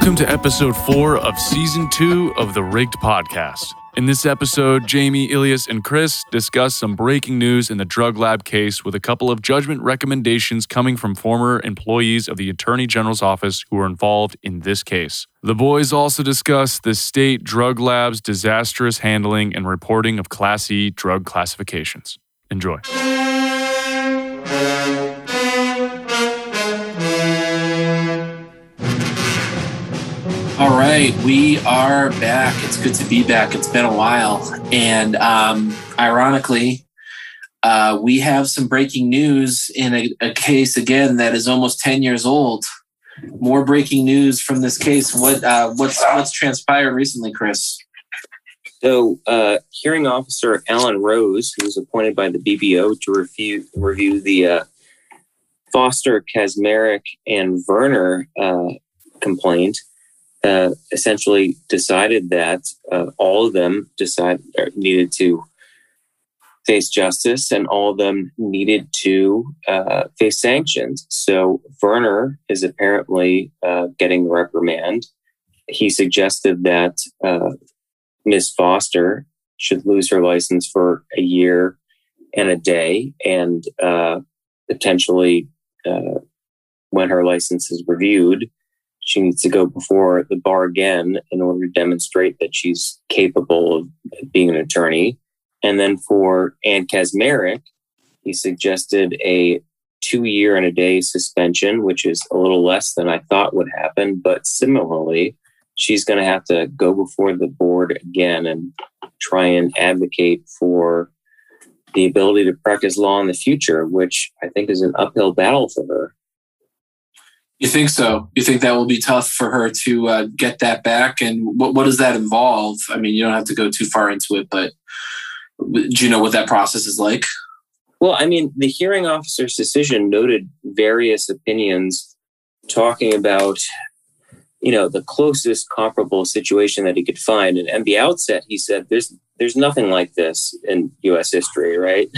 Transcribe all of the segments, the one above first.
Welcome to episode four of season two of the Rigged Podcast. In this episode, Jamie, Ilias, and Chris discuss some breaking news in the drug lab case with a couple of judgment recommendations coming from former employees of the Attorney General's office who were involved in this case. The boys also discuss the state drug lab's disastrous handling and reporting of Class E drug classifications. Enjoy. All right, we are back. It's good to be back. It's been a while. And um, ironically, uh, we have some breaking news in a, a, case again that is almost 10 years old. More breaking news from this case. What uh, what's what's transpired recently, Chris? So, uh, hearing officer Alan Rose, who was appointed by the BBO to review review the uh, Foster, Kaczmarek, and Verner uh, complaint, uh, essentially decided that uh, all of them decided needed to face justice and all of them needed to uh, face sanctions. So Verner is apparently uh, getting reprimand. He suggested that uh, Ms. Foster should lose her license for a year and a day and potentially when her license is reviewed, she needs to go before the bar again in order to demonstrate that she's capable of being an attorney. And then for Ann Kaczmarek, he suggested a two year and a day suspension, which is a little less than I thought would happen. But similarly, she's going to have to go before the board again and try and advocate for the ability to practice law in the future, which I think is an uphill battle for her. You think so? You think that will be tough for her to uh, get that back? And what what does that involve? I mean, you don't have to go too far into it, but do you know what that process is like? Well, I mean, the hearing officer's decision noted various opinions talking about, you know, the closest comparable situation that he could find. And at the outset, he said, "There's there's nothing like this in U.S. history, right?"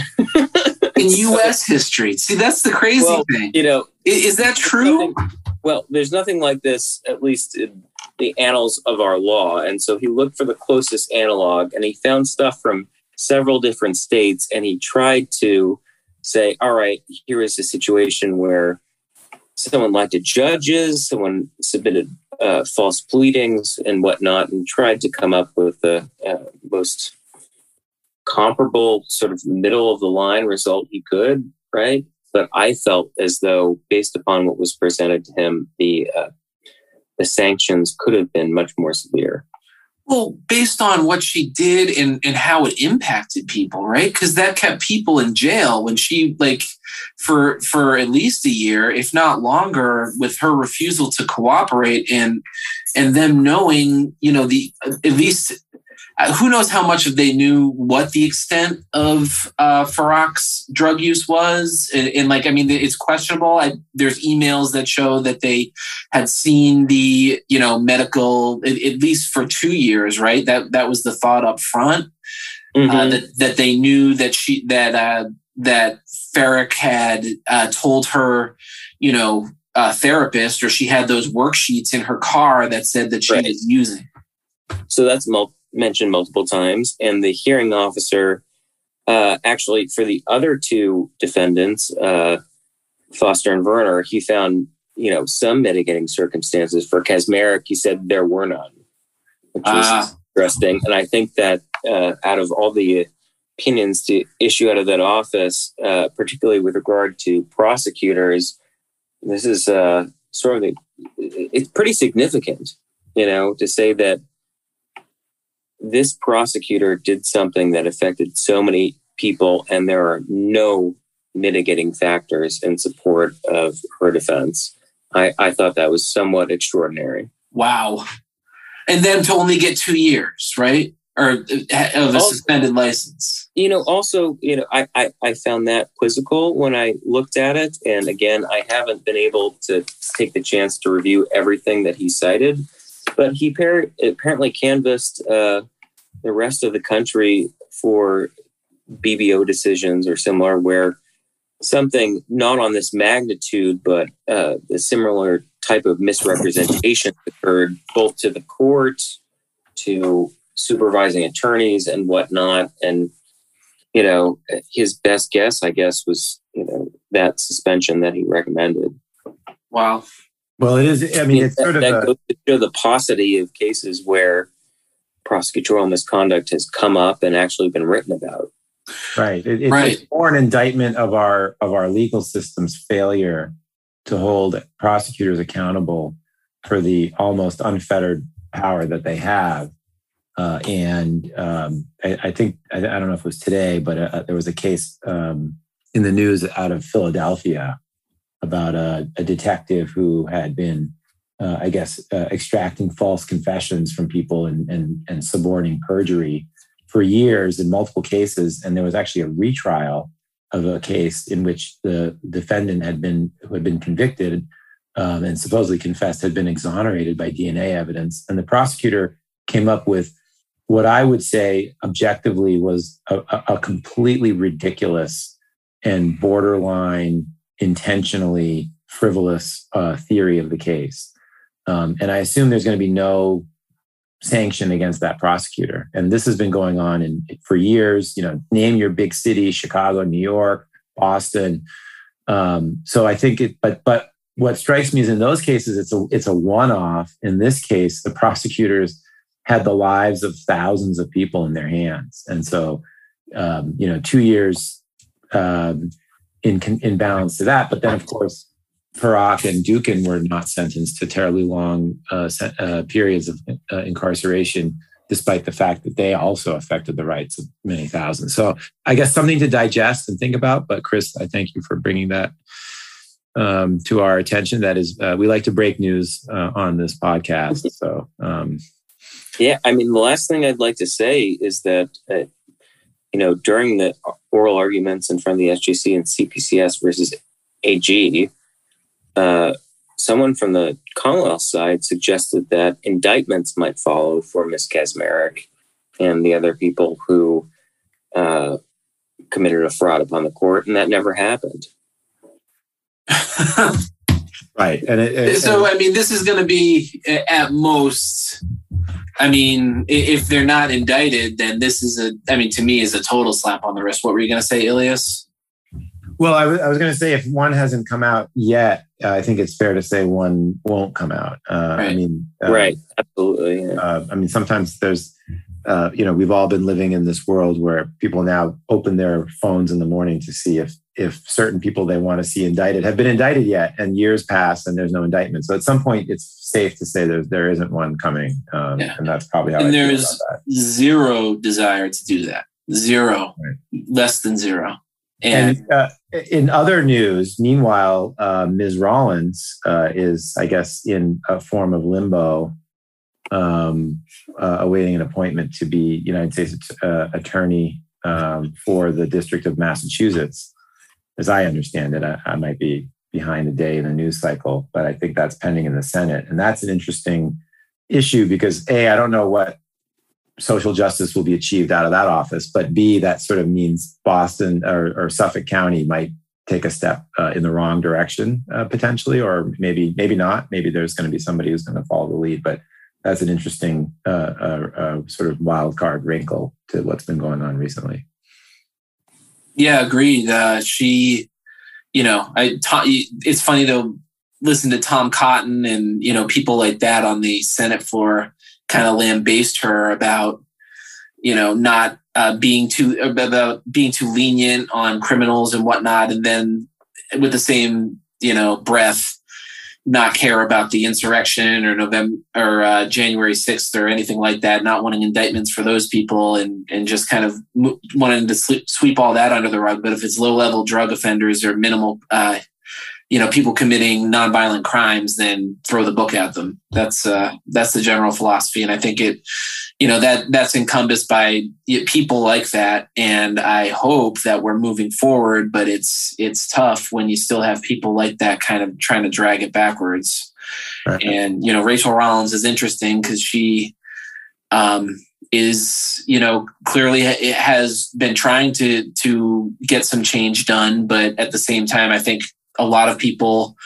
in U.S. history. See, that's the crazy well, thing. You know, is, is that true? Nothing, well, there's nothing like this, at least in the annals of our law. And so he looked for the closest analog, and he found stuff from several different states, and he tried to say, all right, here is a situation where someone lied to judges, someone submitted uh, false pleadings and whatnot, and tried to come up with the uh, most comparable sort of middle of the line result he could, right? But I felt as though, based upon what was presented to him, the uh, the sanctions could have been much more severe. Well, based on what she did and, and how it impacted people, right? Because that kept people in jail when she like for for at least a year, if not longer, with her refusal to cooperate and and them knowing, you know, the at least who knows how much of they knew what the extent of uh, drug use was, and, and, like I mean, it's questionable. I, there's emails that show that they had seen the you know medical at, at least for two years, right? That that was the thought up front. Uh, mm-hmm. Uh, that that they knew that she that uh, that Farak had uh, told her, you know, a therapist, or she had those worksheets in her car that said that she right. was using. So that's multiple mentioned multiple times, and the hearing officer uh, actually for the other two defendants, uh, Foster and Verner, he found you know some mitigating circumstances. For Kaczmarek, he said there were none, which is uh. interesting. And I think that uh, out of all the opinions to issue out of that office, uh, particularly with regard to prosecutors, this is uh, sort of the, it's pretty significant, you know, to say that this prosecutor did something that affected so many people, and there are no mitigating factors in support of her defense. I, I thought that was somewhat extraordinary. Wow. And then to only get two years, right? Or of a suspended license. You know, also, you know, I, I, I found that quizzical when I looked at it. And again, I haven't been able to take the chance to review everything that he cited. But he par- apparently canvassed uh, the rest of the country for BBO decisions or similar, where something not on this magnitude, but uh, a similar type of misrepresentation occurred both to the court, to supervising attorneys and whatnot. And, you know, his best guess, I guess, was, you know, that suspension that he recommended. Wow. Well, it is. I mean, it's that, sort of that a, goes to show the paucity of cases where prosecutorial misconduct has come up and actually been written about. right. It, it's, Right. it's more an indictment of our of our legal system's failure to hold prosecutors accountable for the almost unfettered power that they have. Uh, and um, I, I think I, I don't know if it was today, but uh, there was a case um, in the news out of Philadelphia about a, a detective who had been, uh, I guess, uh, extracting false confessions from people and, and, and suborning perjury for years in multiple cases. And there was actually a retrial of a case in which the defendant had been, who had been convicted um, and supposedly confessed, had been exonerated by DNA evidence. And the prosecutor came up with what I would say objectively was a, a, completely ridiculous and borderline intentionally frivolous uh, theory of the case. Um, and I assume there's going to be no sanction against that prosecutor. And this has been going on in, for years. You know, name your big city: Chicago, New York, Boston. Um, so I think it. But but what strikes me is in those cases, it's a it's a one-off. In this case, the prosecutors had the lives of thousands of people in their hands, and so um, you know, two years um, in in balance to that. But then, of course, Farak and Dookhan were not sentenced to terribly long uh, uh, periods of uh, incarceration, despite the fact that they also affected the rights of many thousands. So, I guess something to digest and think about. But Chris, I thank you for bringing that um, to our attention. That is, uh, we like to break news uh, on this podcast. So, um, Yeah, I mean, the last thing I'd like to say is that, uh, you know, during the oral arguments in front of the SJC and CPCS versus AG, uh, someone from the Commonwealth side suggested that indictments might follow for Ms. Kaczmarek and the other people who uh, committed a fraud upon the court, and that never happened. right, and, it, it- so I mean, this is going to be at most. I mean, if they're not indicted, then this is a. I mean, to me, is a total slap on the wrist. What were you going to say, Ilias? Well, I was, going to say if one hasn't come out yet, uh, I think it's fair to say one won't come out. Uh, I mean, uh, right, absolutely. yeah. Uh, I mean, sometimes there's, uh, you know, we've all been living in this world where people now open their phones in the morning to see if if certain people they want to see indicted have been indicted yet, and years pass and there's no indictment. So at some point, it's safe to say that there isn't one coming, um, Yeah. and that's probably how And I there's- Zero desire to do that. Zero, Right. less than zero. And, And uh, in other news, meanwhile, uh, Ms. Rollins uh, is, I guess, in a form of limbo, um, uh, awaiting an appointment to be United States uh, Attorney um, for the District of Massachusetts. As I understand it, I, I might be behind a day in the news cycle, but I think that's pending in the Senate, and that's an interesting issue because a, I don't know what social justice will be achieved out of that office. But B, that sort of means Boston or, or Suffolk County might take a step uh, in the wrong direction uh, potentially, or maybe maybe not. Maybe there's going to be somebody who's going to follow the lead. But that's an interesting uh, uh, uh, sort of wild card wrinkle to what's been going on recently. yeah, agreed. Uh, she, you know, I it's funny to listen to Tom Cotton and you know people like that on the Senate floor kind of lambaste her about you know not uh, being too about being too lenient on criminals and whatnot, and then with the same you know breath not care about the insurrection or November or uh, January 6th or anything like that, not wanting indictments for those people and, and just kind of wanting to sweep, sweep all that under the rug. But if it's low level drug offenders or minimal, uh, you know, people committing nonviolent crimes, then throw the book at them. That's, uh, that's the general philosophy. And I think it, you know, that that's encompassed by people like that. And I hope that we're moving forward, but it's, it's tough when you still have people like that kind of trying to drag it backwards. Right. And, you know, Rachel Rollins is interesting because she, um, is you know clearly it has been trying to to get some change done but at the same time i think a lot of people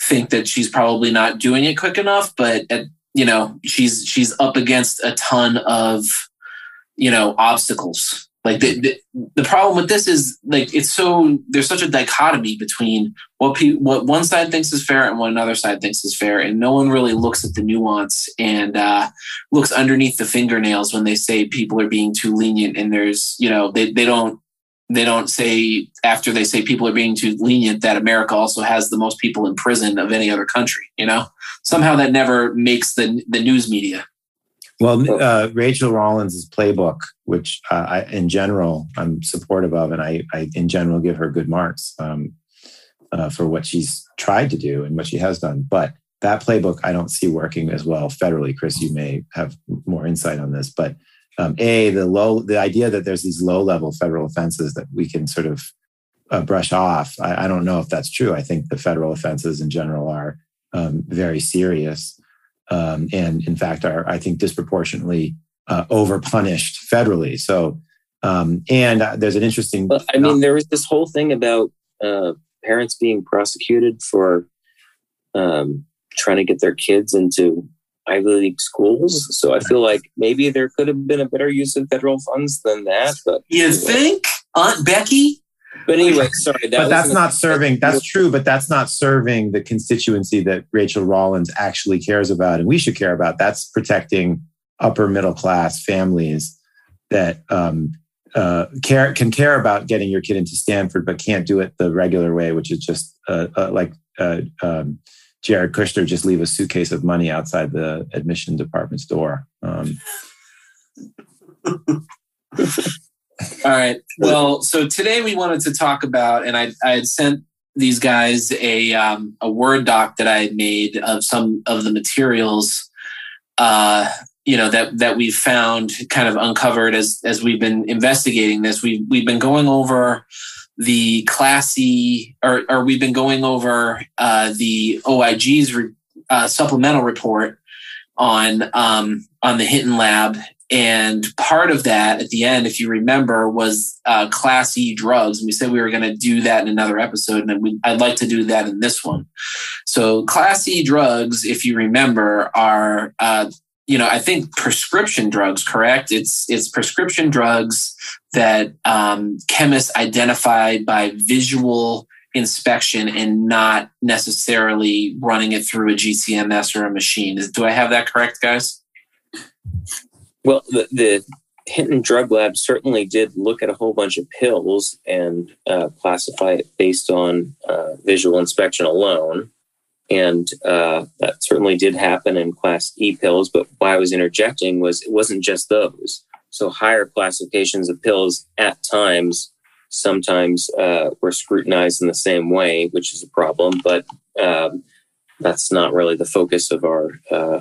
think that she's probably not doing it quick enough. But at, you know, she's she's up against a ton of you know obstacles like the, the, the problem with this is like it's so there's such a dichotomy between what pe- what one side thinks is fair and what another side thinks is fair and no one really looks at the nuance and uh, looks underneath the fingernails when they say people are being too lenient and there's you know they, they don't they don't say after they say people are being too lenient that America also has the most people in prison of any other country you know somehow that never makes the the news media well, uh, Rachel Rollins' playbook, which uh, I, in general I'm supportive of, and I, I in general give her good marks um, uh, for what she's tried to do and what she has done. But that playbook I don't see working as well federally. Chris, you may have more insight on this, but um, a the low the idea that there's these low level federal offenses that we can sort of uh, brush off. I, I, don't know if that's true. I think the federal offenses in general are um, very serious um, and in fact are I think disproportionately uh, overpunished federally. So um, and uh, there's an interesting. Well, I mean, there was this whole thing about uh, parents being prosecuted for um, trying to get their kids into Ivy League schools. So I feel like maybe there could have been a better use of federal funds than that. But you think Aunt Becky but anyway, sorry. That but that's not serving. That's true, but that's not serving the constituency that Rachel Rollins actually cares about, and we should care about. That's protecting upper middle class families that um, uh, care can care about getting your kid into Stanford, but can't do it the regular way, which is just uh, uh, like uh, um, Jared Kushner just leave a suitcase of money outside the admission department's door. Um, All right. Well, so today we wanted to talk about, and I, I had sent these guys a um, a word doc that I had made of some of the materials, uh, you know that that we've found, kind of uncovered as as we've been investigating this. We've we've been going over the classy, or or we've been going over uh, the OIG's re, uh, supplemental report on um, on the Hinton Lab and part of that at the end, if you remember, was uh, Class E drugs. And we said we were going to do that in another episode, and we, I'd like to do that in this one. So, Class E drugs, if you remember, are uh, you know I think prescription drugs. Correct? It's it's prescription drugs that um, chemists identified by visual inspection and not necessarily running it through a GCMS or a machine. Do I have that correct, guys? Well, the, the Hinton Drug Lab certainly did look at a whole bunch of pills and uh, classify it based on uh, visual inspection alone. And uh, that certainly did happen in Class E pills. But why I was interjecting was it wasn't just those. So higher classifications of pills at times sometimes uh, were scrutinized in the same way, which is a problem. But um, that's not really the focus of our uh,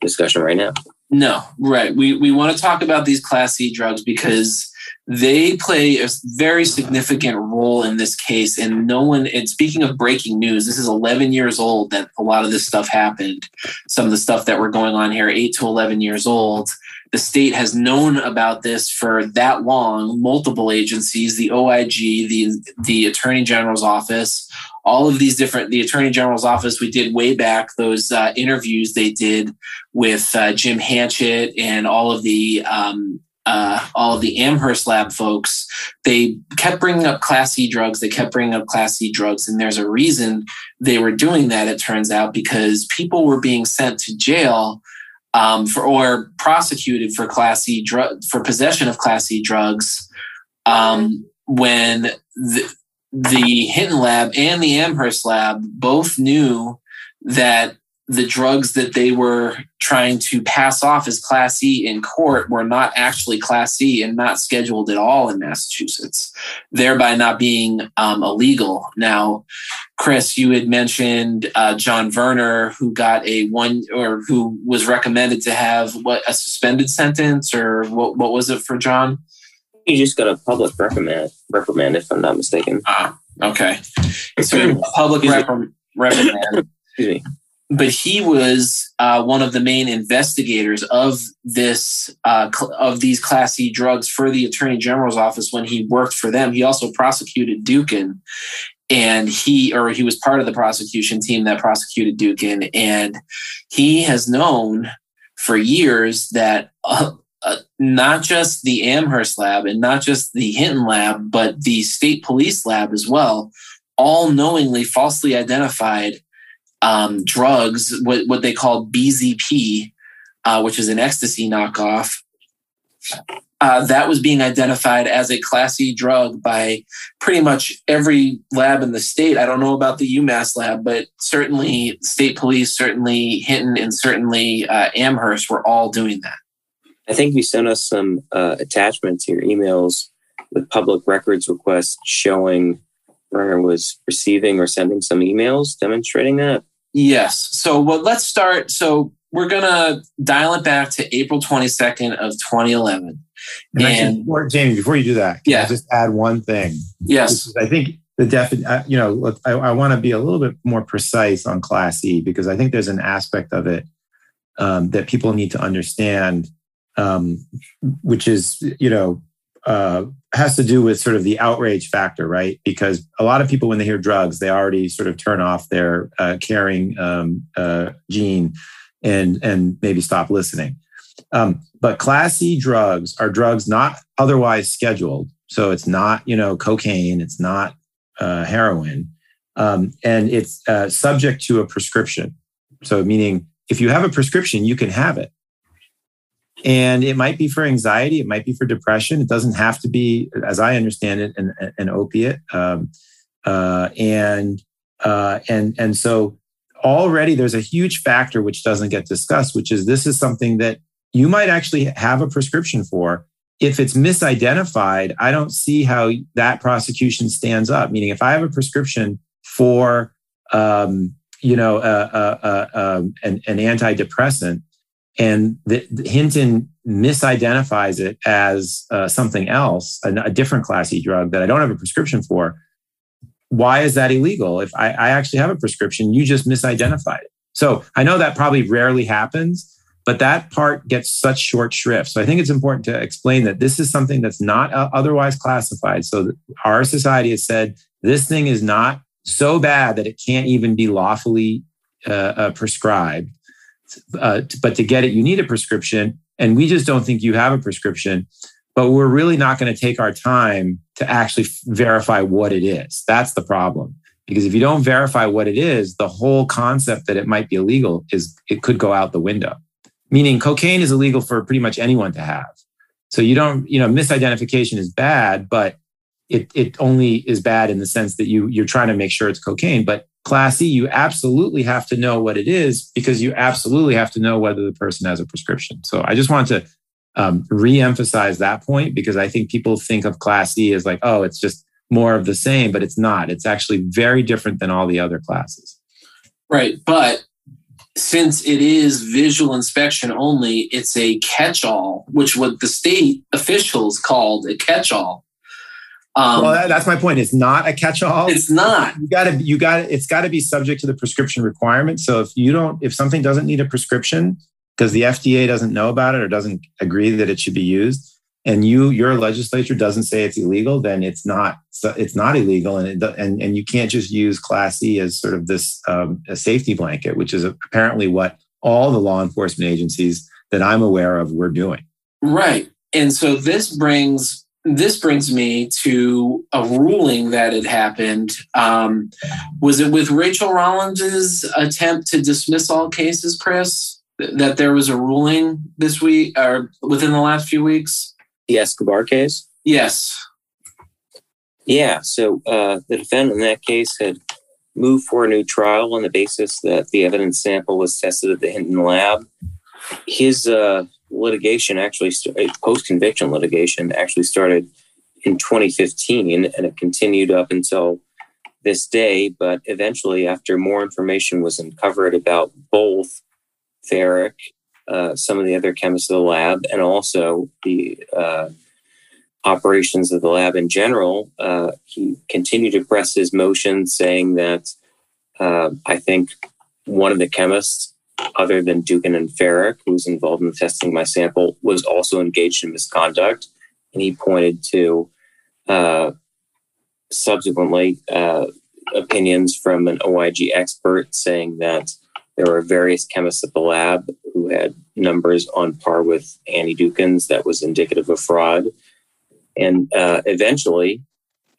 discussion right now. No, right. We we want to talk about these class C drugs because they play a very significant role in this case. And no one, and speaking of breaking news, this is 11 years old that a lot of this stuff happened. Some of the stuff that we're going on here, 8 to 11 years old. The state has known about this for that long, multiple agencies, the OIG, the, the Attorney General's office, all of these different the attorney general's office we did way back those uh, interviews they did with uh, jim hanchett and all of the um, uh, all the amherst lab folks they kept bringing up class c drugs they kept bringing up class c drugs and there's a reason they were doing that it turns out because people were being sent to jail um, for or prosecuted for class drug for possession of class c drugs um, when the, the Hinton lab and the Amherst lab both knew that the drugs that they were trying to pass off as Class C in court were not actually Class C and not scheduled at all in Massachusetts, thereby not being um, illegal. Now, Chris, you had mentioned uh, John Verner, who got a one or who was recommended to have what a suspended sentence or what, what was it for John? He just got a public reprimand, reprimand if I'm not mistaken. Ah, okay. So public reprimand. reprimand. Excuse me. But he was uh, one of the main investigators of this uh, cl- of these Class C drugs for the Attorney General's office when he worked for them. He also prosecuted Dookhan, and he or he was part of the prosecution team that prosecuted Dookhan, and he has known for years that uh, uh, not just the Amherst lab and not just the Hinton lab, but the state police lab as well, all knowingly falsely identified um, drugs, what, what they call BZP, uh, which is an ecstasy knockoff. Uh, that was being identified as a Class E drug by pretty much every lab in the state. I don't know about the UMass lab, but certainly state police, certainly Hinton, and certainly uh, Amherst were all doing that. I think you sent us some uh, attachments to your emails with public records requests showing Verner was receiving or sending some emails demonstrating that. Yes. So well, let's start. So we're gonna dial it back to April 22nd of 2011. And, and before, Jamie, before you do that, yeah, just add one thing. Yes, I think the definite. Uh, you know, I, I want to be a little bit more precise on Class E because I think there's an aspect of it um, that people need to understand um, which is you know uh, has to do with sort of the outrage factor, right? Because a lot of people, when they hear drugs, they already sort of turn off their uh, caring um, uh, gene and and maybe stop listening. Um, but Class C drugs are drugs not otherwise scheduled, so it's not you know cocaine, it's not uh, heroin, um, and it's uh, subject to a prescription. So meaning, if you have a prescription, you can have it. And it might be for anxiety, it might be for depression. It doesn't have to be, as I understand it, an, an opiate. Um, uh, and uh, and and so already there's a huge factor which doesn't get discussed, which is this is something that you might actually have a prescription for. If it's misidentified, I don't see how that prosecution stands up. Meaning, if I have a prescription for, um, you know, uh, uh, uh um, an, an antidepressant, and the, the Hinton misidentifies it as uh, something else, a, a, different class drug that I don't have a prescription for. Why is that illegal? If I, I actually have a prescription, you just misidentified it. So I know that probably rarely happens, but that part gets such short shrift. So I think it's important to explain that this is something that's not uh, otherwise classified. So our society has said this thing is not so bad that it can't even be lawfully uh, uh, prescribed uh, but to get it, you need a prescription. And we just don't think you have a prescription. But we're really not going to take our time to actually verify what it is. That's the problem. Because if you don't verify what it is, the whole concept that it might be illegal is it could go out the window. Meaning cocaine is illegal for pretty much anyone to have. So you don't, you know, misidentification is bad, but it, it only is bad in the sense that you you're trying to make sure it's cocaine. But Class E, you absolutely have to know what it is because you absolutely have to know whether the person has a prescription. So I just want to um, re-emphasize that point because I think people think of Class E as like, oh, it's just more of the same, but it's not. It's actually very different than all the other classes. Right, but since it is visual inspection only, it's a catch-all, which what the state officials called a catch-all. Um, well, that, that's my point. It's not a catch-all. It's not. You got to. You got. It's got to be subject to the prescription requirement. So if you don't, if something doesn't need a prescription because the FDA doesn't know about it or doesn't agree that it should be used, and you your legislature doesn't say it's illegal, then it's not. It's not illegal, and it, and and you can't just use Class E as sort of this um, a safety blanket, which is apparently what all the law enforcement agencies that I'm aware of were doing. Right, and so this brings this brings me to a ruling that had happened. Um, was it with Rachel Rollins's attempt to dismiss all cases, Chris? That there was a ruling this week or within the last few weeks? The Escobar case? Yes. Yeah. So uh, the defendant in that case had moved for a new trial on the basis that the evidence sample was tested at the Hinton lab. His uh, litigation actually, uh, post conviction litigation actually started in 2015 and it continued up until this day. But eventually, after more information was uncovered about both Farak, uh, some of the other chemists of the lab, and also the uh, operations of the lab in general, uh, he continued to press his motion, saying that uh, I think one of the chemists other than Dookhan and Farak, who was involved in testing my sample, was also engaged in misconduct. And he pointed to uh, subsequently uh, opinions from an OIG expert saying that there were various chemists at the lab who had numbers on par with Annie Dookhan's that was indicative of fraud. And uh, eventually,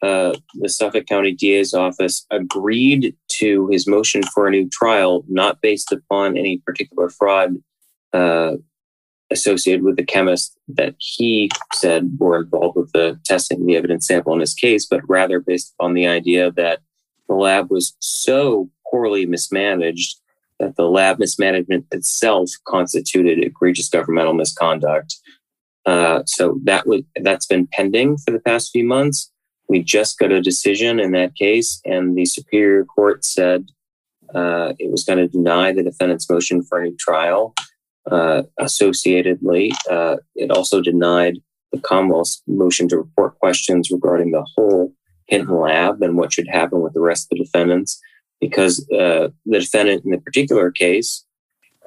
uh, the Suffolk County DA's office agreed to his motion for a new trial, not based upon any particular fraud uh, associated with the chemist that he said were involved with the testing the evidence sample in his case, but rather based on the idea that the lab was so poorly mismanaged that the lab mismanagement itself constituted egregious governmental misconduct. Uh, so that was that's been pending for the past few months. We just got a decision in that case, and the Superior Court said uh, it was going to deny the defendant's motion for a new trial. Uh, associatedly, uh, it also denied the Commonwealth's motion to report questions regarding the whole Hinton lab and what should happen with the rest of the defendants, because uh, the defendant in the particular case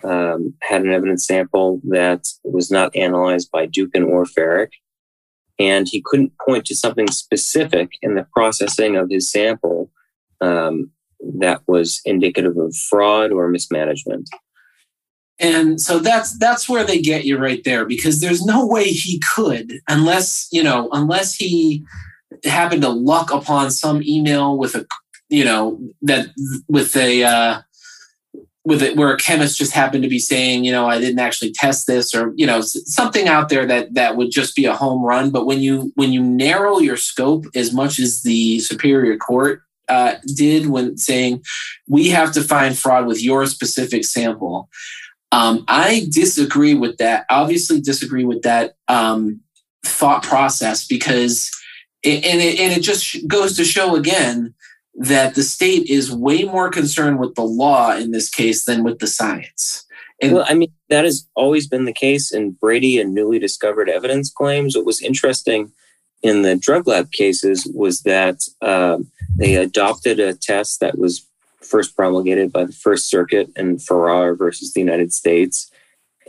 um, had an evidence sample that was not analyzed by Dookhan or Farak, and he couldn't point to something specific in the processing of his sample um, that was indicative of fraud or mismanagement. And so that's that's where they get you right there because there's no way he could unless, you know, unless he happened to luck upon some email with a you know that with a uh with it where a chemist just happened to be saying, you know, I didn't actually test this or, you know, something out there that that would just be a home run, but when you when you narrow your scope as much as the superior court uh, did when saying we have to find fraud with your specific sample um, I disagree with that. Obviously, disagree with that um, thought process because, it, and it, and it just goes to show again that the state is way more concerned with the law in this case than with the science. And well, I mean, that has always been the case in Brady and newly discovered evidence claims. What was interesting in the drug lab cases was that um, they adopted a test that was first promulgated by the First Circuit in Ferrara versus the United States.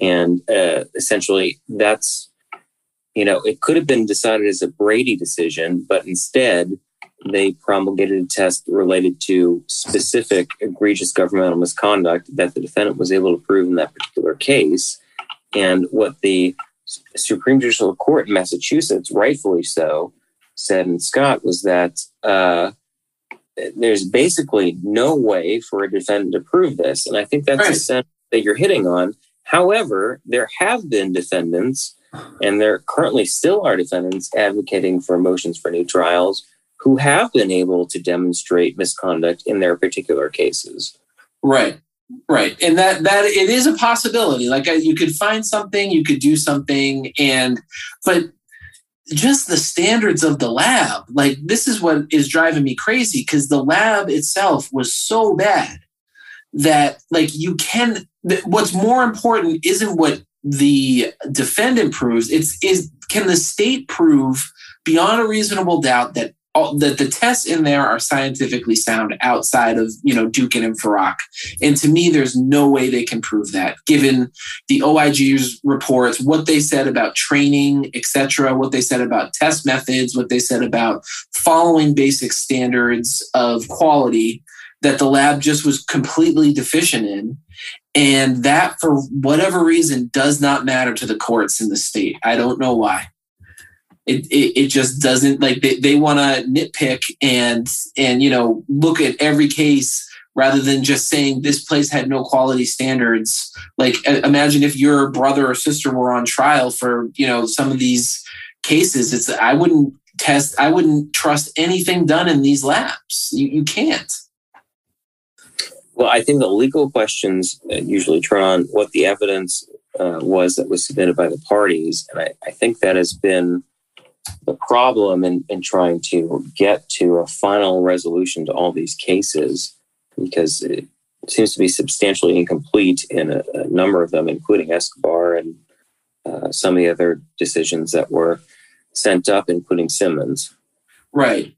And uh, essentially, that's, you know, it could have been decided as a Brady decision, but instead, they promulgated a test related to specific egregious governmental misconduct that the defendant was able to prove in that particular case. And what the Supreme Judicial Court in Massachusetts, rightfully so, said in Scott was that uh, there's basically no way for a defendant to prove this. And I think that's right. the sense that you're hitting on. However, there have been defendants, and there currently still are defendants advocating for motions for new trials who have been able to demonstrate misconduct in their particular cases. Right. Right. And that that it is a possibility. Like uh, you could find something, you could do something and but just the standards of the lab. Like this is what is driving me crazy because the lab itself was so bad that like you can what's more important isn't what the defendant proves it's is can the state prove beyond a reasonable doubt that all, that the tests in there are scientifically sound outside of you know Dookhan and Farak. And to me, there's no way they can prove that, given the OIG's reports, what they said about training, etc., what they said about test methods, what they said about following basic standards of quality that the lab just was completely deficient in. And that, for whatever reason, does not matter to the courts in the state. I don't know why it, it, it just doesn't like they, they want to nitpick and and you know look at every case rather than just saying this place had no quality standards. Like imagine if your brother or sister were on trial for you know some of these cases it's i wouldn't test i wouldn't trust anything done in these labs. You, you can't. Well i think the legal questions usually turn on what the evidence uh, was that was submitted by the parties and I, I think that has been the problem in, in trying to get to a final resolution to all these cases because it seems to be substantially incomplete in a, a number of them, including Escobar and uh, some of the other decisions that were sent up, including Simmons. Right.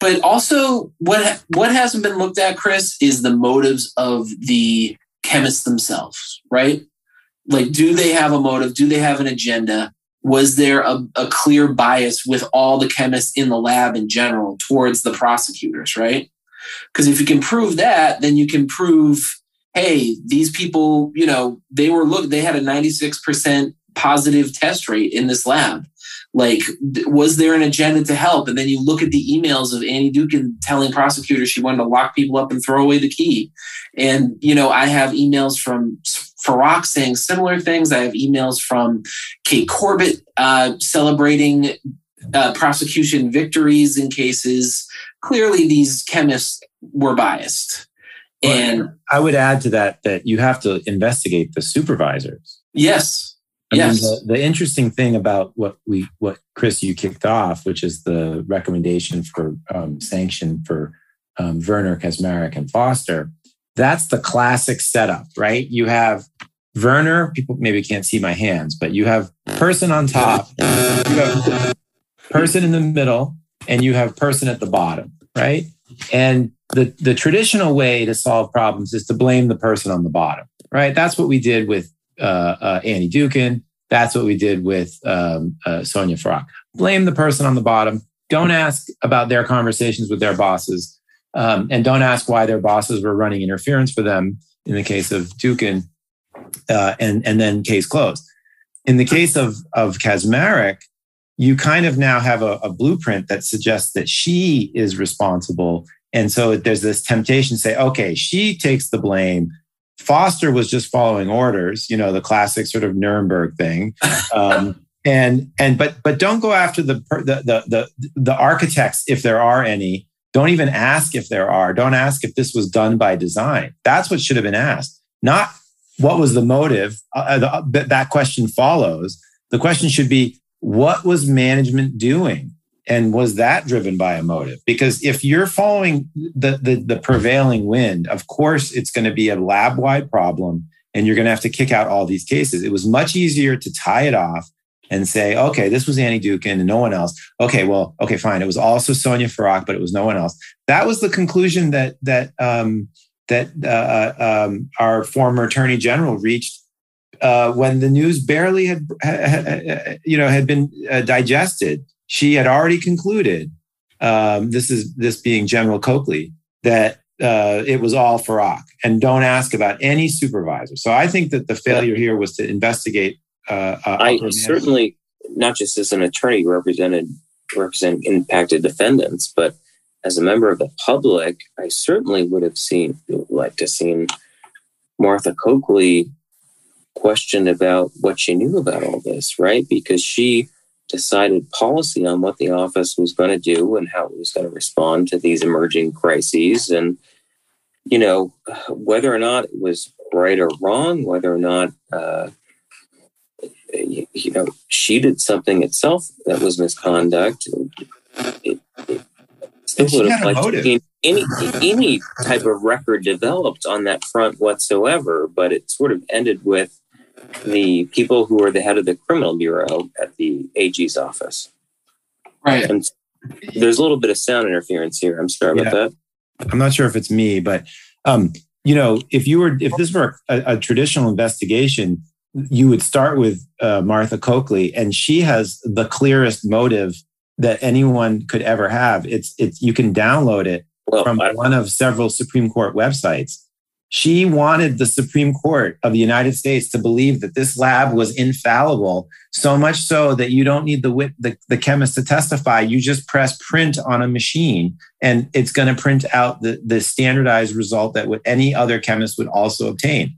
But also, what what hasn't been looked at, Chris, is the motives of the chemists themselves. Right? Like, do they have a motive? Do they have an agenda? Was there a, a, clear bias with all the chemists in the lab in general towards the prosecutors right Because if you can prove that, then you can prove, hey, these people, you know, they were look, they had a 96% positive test rate in this lab. Like, was there an agenda to help? And then you look at the emails of Annie Dookhan telling prosecutors she wanted to lock people up and throw away the key. And, you know, I have emails from Farak saying similar things. I have emails from Kate Corbett uh, celebrating uh, prosecution victories in cases. Clearly, these chemists were biased. And I would add to that that you have to investigate the supervisors. Yes. I yes. Mean, the, the, interesting thing about what we, what Chris, you kicked off, which is the recommendation for um, sanction for um, Verner, Kaczmarek, and Foster. That's the classic setup, right? You have Verner. People maybe can't see my hands, but you have person on top, you have person in the middle, and you have person at the bottom, right? And the the traditional way to solve problems is to blame the person on the bottom, right? That's what we did with uh, uh, Annie Dookhan. That's what we did with um, uh, Sonja Farak. Blame the person on the bottom. Don't ask about their conversations with their bosses, um, and don't ask why their bosses were running interference for them. In the case of Dookhan, uh, and and then case closed. In the case of of Kaczmarek, you kind of now have a, a blueprint that suggests that she is responsible, and so there's this temptation to say, okay, she takes the blame. Foster was just following orders, you know, the classic sort of Nuremberg thing. Um, and and but but don't go after the, the the the the architects if there are any. Don't even ask if there are. Don't ask if this was done by design. That's what should have been asked. Not what was the motive? Uh, the, uh, that question follows. The question should be, what was management doing? And was that driven by a motive? Because if you're following the, the, the prevailing wind, of course, it's going to be a lab wide problem and you're going to have to kick out all these cases. It was much easier to tie it off and say, okay, this was Annie Dookhan and no one else. Okay, well, okay, fine. It was also Sonja Farak, but it was no one else. That was the conclusion that that um, that uh, uh, um, our former attorney general reached uh, when the news barely had, you know, had been uh, digested. She had already concluded, um, this is this being General Coakley, that uh, it was all Farak, and don't ask about any supervisor. So I think that the failure here was to investigate. Uh, I certainly, not just as an attorney, represented represent impacted defendants, but as a member of the public, I certainly would have seen like to seen Martha Coakley questioned about what she knew about all this, right? Because she decided policy on what the office was going to do and how it was going to respond to these emerging crises. And, you know, whether or not it was right or wrong, whether or not, uh, you, you know, she did something itself that was misconduct, it, it, would have liked to seen any any type of record developed on that front whatsoever. But it sort of ended with the people who were the head of the criminal bureau at the AG's office. Right. And there's a little bit of sound interference here. I'm sorry yeah. about that. I'm not sure if it's me, but um, you know, if you were if this were a, a traditional investigation, you would start with uh, Martha Coakley, and she has the clearest motive that anyone could ever have. It's it's you can download it well, from one of several Supreme Court websites. She wanted the Supreme Court of the United States to believe that this lab was infallible, so much so that you don't need the, wit- the, the chemist to testify. You just press print on a machine and it's going to print out the, the standardized result that what any other chemist would also obtain.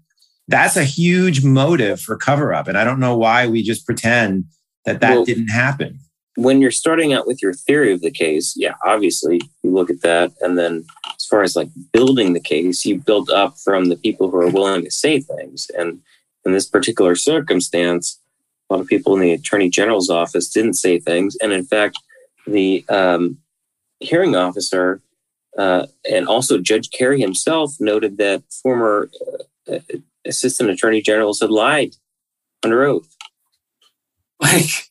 That's a huge motive for cover up. And I don't know why we just pretend that that well, didn't happen when you're starting out with your theory of the case, yeah, obviously you look at that. And then as far as like building the case, you build up from the people who are willing to say things. And in this particular circumstance, a lot of people in the attorney general's office didn't say things. And in fact, the um, hearing officer uh, and also Judge Carey himself noted that former uh, assistant attorney generals had lied under oath. Like,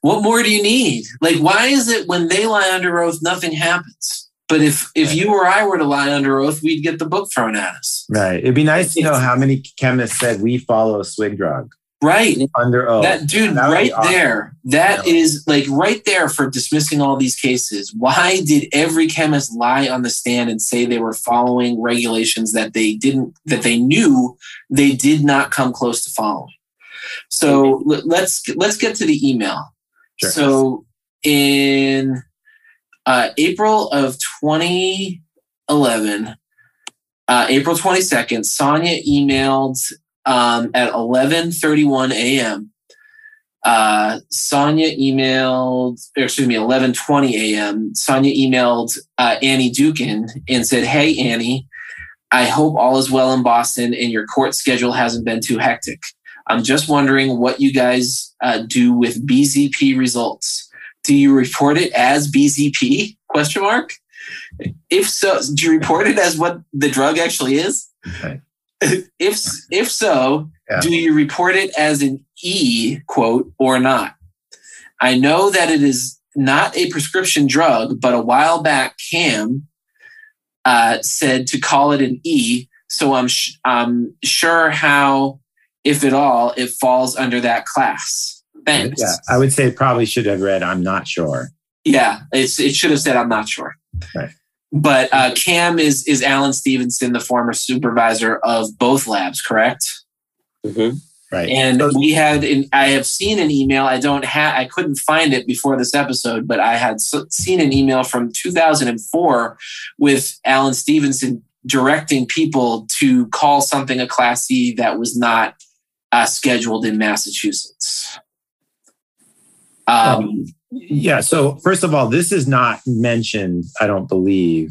what more do you need? Like, why is it when they lie under oath, nothing happens? But if if you or I were to lie under oath, we'd get the book thrown at us. Right. It'd be nice to know how many chemists said we follow SWGDRUG. Right. under oath. That dude That right awesome. there. That Yeah. is like right there for dismissing all these cases. Why did every chemist lie on the stand and say they were following regulations that they didn't that they knew they did not come close to following? So let's let's get to the email. Sure. So in uh, April of 2011, uh, April 22nd, Sonja emailed um, at 11:31 a.m. Uh, Sonja emailed, or excuse me, 11:20 a.m. Sonja emailed uh, Annie Dookhan and said, "Hey Annie, I hope all is well in Boston and your court schedule hasn't been too hectic. I'm just wondering what you guys uh, do with BZP results. Do you report it as BZP? Question mark. If so, do you report it as what the drug actually is? Right. if if so, Yeah. do you report it as an E quote or not? I know that it is not a prescription drug, but a while back Cam uh, said to call it an E. So I'm sh- I'm sure how, if at all, it falls under that class. Thanks. Yeah, I would say it probably should have read. I'm not sure. Yeah, it's it should have said I'm not sure. Right. But uh, Cam is is Alan Stevenson, the former supervisor of both labs, correct? Mhm. Right. And So- we had, an, I have seen an email. I don't have, I couldn't find it before this episode, but I had s- seen an email from 2004 with Alan Stevenson directing people to call something a Class C that was not uh, scheduled in Massachusetts. Um, Yeah. So first of all, this is not mentioned. I don't believe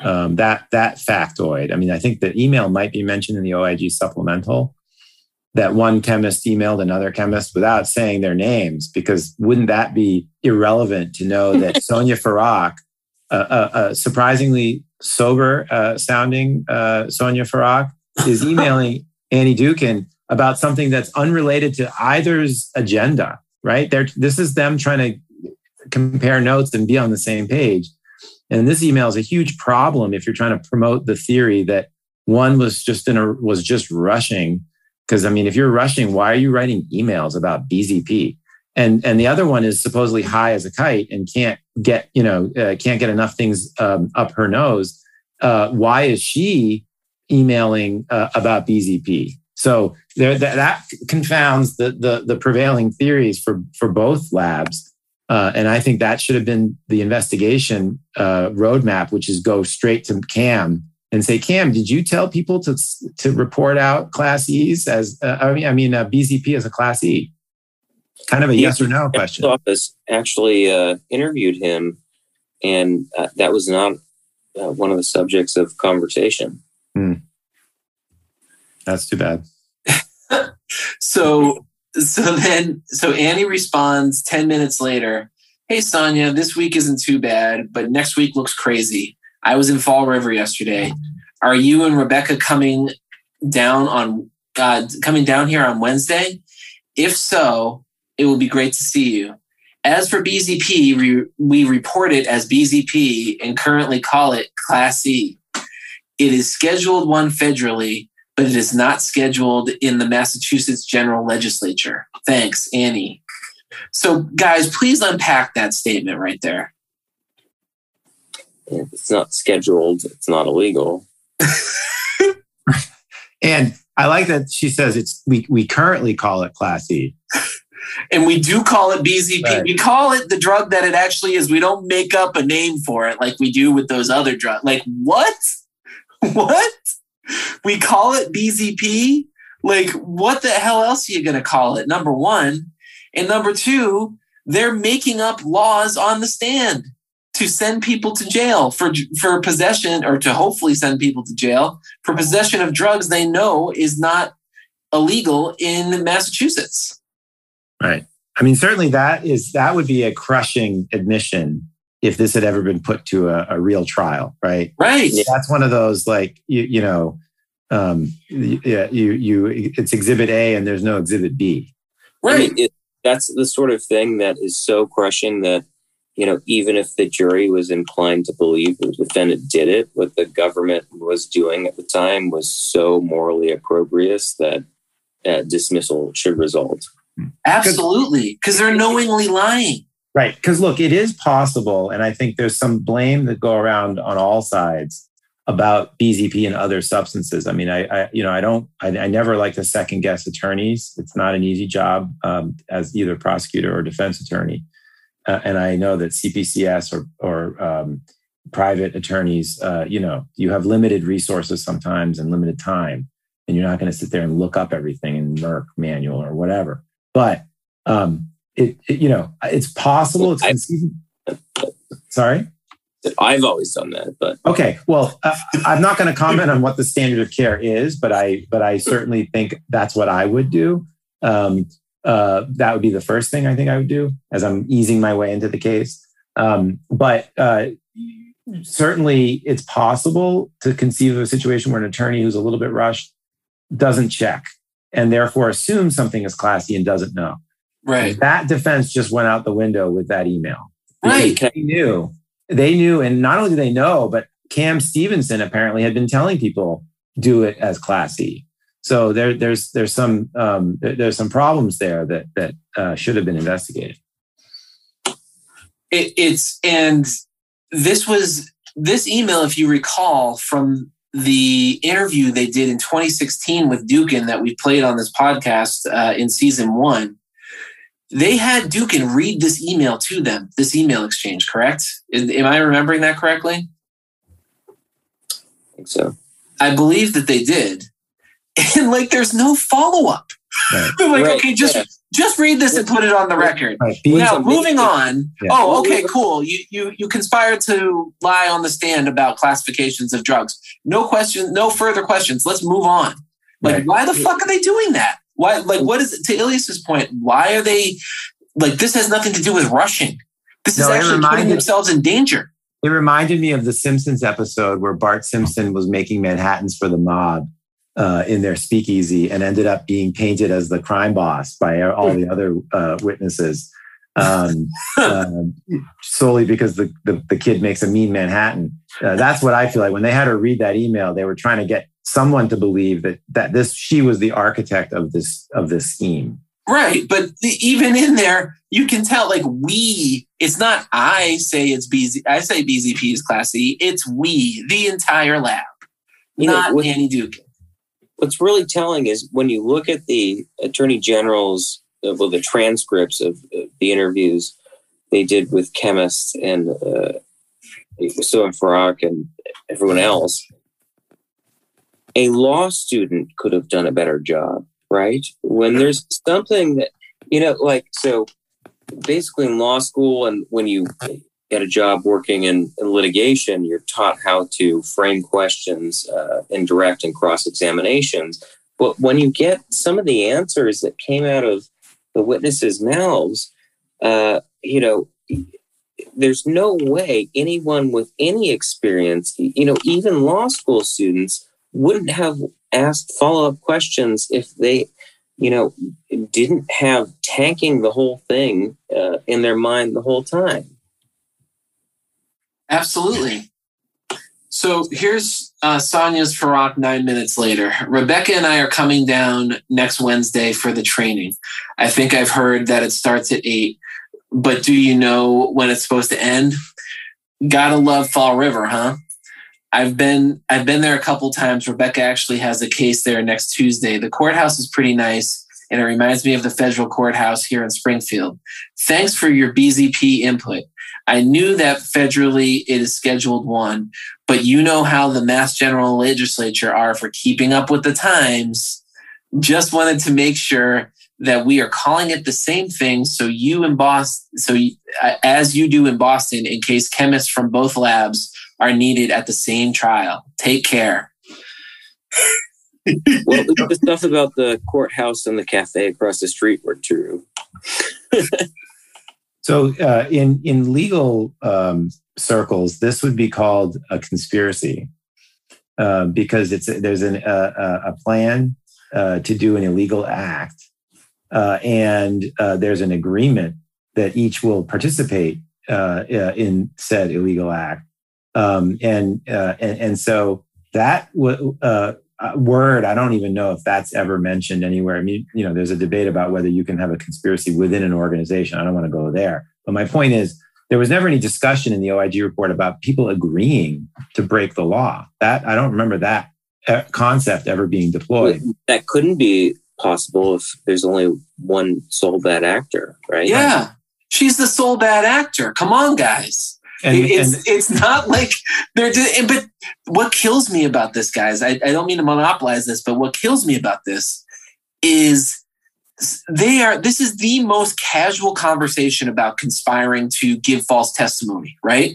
um, that that factoid. I mean, I think the email might be mentioned in the OIG supplemental. That one chemist emailed another chemist without saying their names, because wouldn't that be irrelevant to know that Sonja Farak, a, a, a surprisingly sober uh, sounding uh, Sonja Farak, is emailing Annie Dookhan about something that's unrelated to either's agenda, right? They're, this is them trying to compare notes and be on the same page. And this email is a huge problem if you're trying to promote the theory that one was just in a was just rushing. Because I mean, if you're rushing, why are you writing emails about BZP? And and the other one is supposedly high as a kite and can't get you know uh, can't get enough things um, up her nose. Uh, why is she emailing uh, about BZP? So there, that, that confounds the, the the prevailing theories for for both labs. Uh, and I think that should have been the investigation uh, roadmap, which is go straight to Cam and say, Cam, did you tell people to to report out Class E's as uh, I mean, I mean uh, BZP as a Class E? Kind of a Yeah. yes or no question. office actually uh, interviewed him, and uh, that was not uh, one of the subjects of conversation. That's too bad. So so then so Annie responds 10 minutes later, Hey Sonja, this week isn't too bad, but next week looks crazy. I was in Fall River yesterday. Are you and Rebecca coming down on uh, coming down here on Wednesday? If so, it will be great to see you. As for BZP, we, we report it as BZP and currently call it Class E. It is scheduled one federally, but it is not scheduled in the Massachusetts General Legislature. Thanks, Annie. So, guys, please unpack that statement right there. If it's not scheduled, it's not illegal. And I like that she says it's we we currently call it Class E. And we do call it BZP. Right. We call it the drug that it actually is. We don't make up a name for it like we do with those other drugs. Like, what? What? We call it BZP? Like, what the hell else are you going to call it? Number one. And number two, they're making up laws on the stand to send people to jail for for possession or to hopefully send people to jail for possession of drugs they know is not illegal in Massachusetts. Right. I mean, certainly that is that would be a crushing admission if this had ever been put to a, a real trial, right? Right. That's one of those like you, you know, um, yeah, you you it's Exhibit A and there's no Exhibit B. Right. mean, it, that's the sort of thing that is so crushing that, you know, even if the jury was inclined to believe the defendant did it, what the government was doing at the time was so morally opprobrious that uh, dismissal should result. Absolutely, because they're knowingly lying. Right. Because look, it is possible, and I think there's some blame that go around on all sides about BZP and other substances. I mean, I, I you know, I don't, I, I, never like to second guess attorneys. It's not an easy job um, as either prosecutor or defense attorney. Uh, and I know that CPCS or, or um, private attorneys, uh, you know, you have limited resources sometimes and limited time, and you're not going to sit there and look up everything in Merck manual or whatever. But um, it, it, you know, it's possible. It's conceivable. Sorry. I've always done that, but okay. Well, uh, I'm not going to comment on what the standard of care is, but I but I certainly think that's what I would do. Um, uh, that would be the first thing I think I would do as I'm easing my way into the case. Um, but uh, certainly, it's possible to conceive of a situation where an attorney who's a little bit rushed doesn't check and therefore assumes something is classy and doesn't know. Right. That defense just went out the window with that email. Right. They knew they knew, and not only do they know, but Cam Stevenson apparently had been telling people do it as classy. So there, there's there's some um, there's some problems there that that uh, should have been investigated. It, it's and this was this email, if you recall, from the interview they did in 2016 with Dookhan that we played on this podcast uh, in season one they had Dookhan read this email to them, this email exchange, correct? Am I remembering that correctly? I think so. I believe that they did. And like there's no follow-up. Right. like, right. okay, just yeah. just read this and put it on the record. Right. Now, moving on. Yeah. Oh, okay, cool. You you you conspired to lie on the stand about classifications of drugs. No question, no further questions. Let's move on. Like, why the fuck are they doing that? Why, like, what is to Ilias's point? Why are they like this? Has nothing to do with rushing. This no, is actually reminded, putting themselves in danger. It reminded me of the Simpsons episode where Bart Simpson was making Manhattan's for the mob uh, in their speakeasy and ended up being painted as the crime boss by all the other uh, witnesses. Um, uh, solely because the, the, the kid makes a mean Manhattan. Uh, that's what I feel like when they had her read that email. They were trying to get someone to believe that that this she was the architect of this of this scheme right but the, even in there you can tell like we it's not i say it's bz i say bzp is classy. it's we the entire lab you not know, what, annie duke what's really telling is when you look at the attorney general's uh, well the transcripts of uh, the interviews they did with chemists and uh, so and Farak and everyone else a law student could have done a better job, right? When there's something that, you know, like, so basically in law school and when you get a job working in, in litigation, you're taught how to frame questions uh, in direct and cross examinations. But when you get some of the answers that came out of the witnesses' mouths, uh, you know, there's no way anyone with any experience, you know, even law school students wouldn't have asked follow up questions if they, you know, didn't have tanking the whole thing uh, in their mind the whole time. Absolutely. So here's uh, Sonja's Farak nine minutes later. Rebecca and I are coming down next Wednesday for the training. I think I've heard that it starts at eight, but do you know when it's supposed to end? Gotta love Fall River, huh? I've been I've been there a couple times. Rebecca actually has a case there next Tuesday. The courthouse is pretty nice, and it reminds me of the federal courthouse here in Springfield. Thanks for your BZP input. I knew that federally it is scheduled one, but you know how the Mass General Legislature are for keeping up with the times. Just wanted to make sure that we are calling it the same thing so you in Boston so you, as you do in Boston in case chemists from both labs are needed at the same trial. Take care. well, the stuff about the courthouse and the cafe across the street were true. so, uh, in in legal um, circles, this would be called a conspiracy uh, because it's there's an, uh, a plan uh, to do an illegal act, uh, and uh, there's an agreement that each will participate in said illegal act um, and, uh, and and so that w- uh, uh, word, I don't even know if that's ever mentioned anywhere. I mean, you know, there's a debate about whether you can have a conspiracy within an organization. I don't want to go there. But my point is, there was never any discussion in the OIG report about people agreeing to break the law. That I don't remember that uh, concept ever being deployed. That couldn't be possible if there's only one sole bad actor, right? Yeah. She's the sole bad actor. Come on, guys. And, it's and it's not like they're do- but what kills me about this guys I, I don't mean to monopolize this but what kills me about this is they are this is the most casual conversation about conspiring to give false testimony right?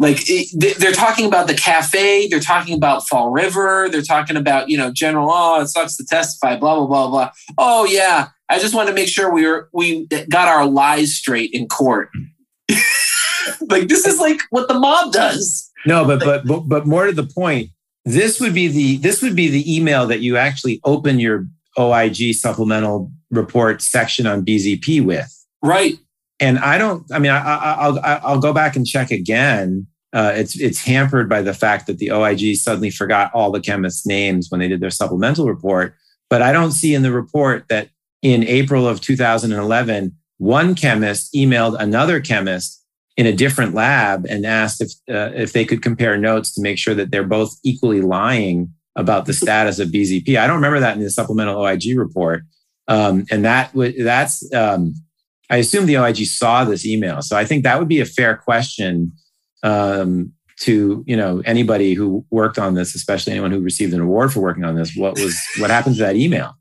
Like it, they- they're talking about the cafe they're talking about fall river they're talking about you know general oh it sucks to testify blah blah blah blah. Oh yeah i just want to make sure we were we got our lies straight in court like this is like what the mob does no, but, but but but more to the point, this would be the this would be the email that you actually open your OIG supplemental report section on BZP with. right and I don't. I mean, I, I, I'll I'll go back and check again. Uh, it's it's hampered by the fact that the OIG suddenly forgot all the chemists' names when they did their supplemental report. But I don't see in the report that in April of 2011, one chemist emailed another chemist in a different lab and asked if uh, if they could compare notes to make sure that they're both equally lying about the status of BZP. I don't remember that in the supplemental OIG report, um, and that w- that's. Um, I assume the OIG saw this email, so I think that would be a fair question um, to you know anybody who worked on this, especially anyone who received an award for working on this. What was what happened to that email?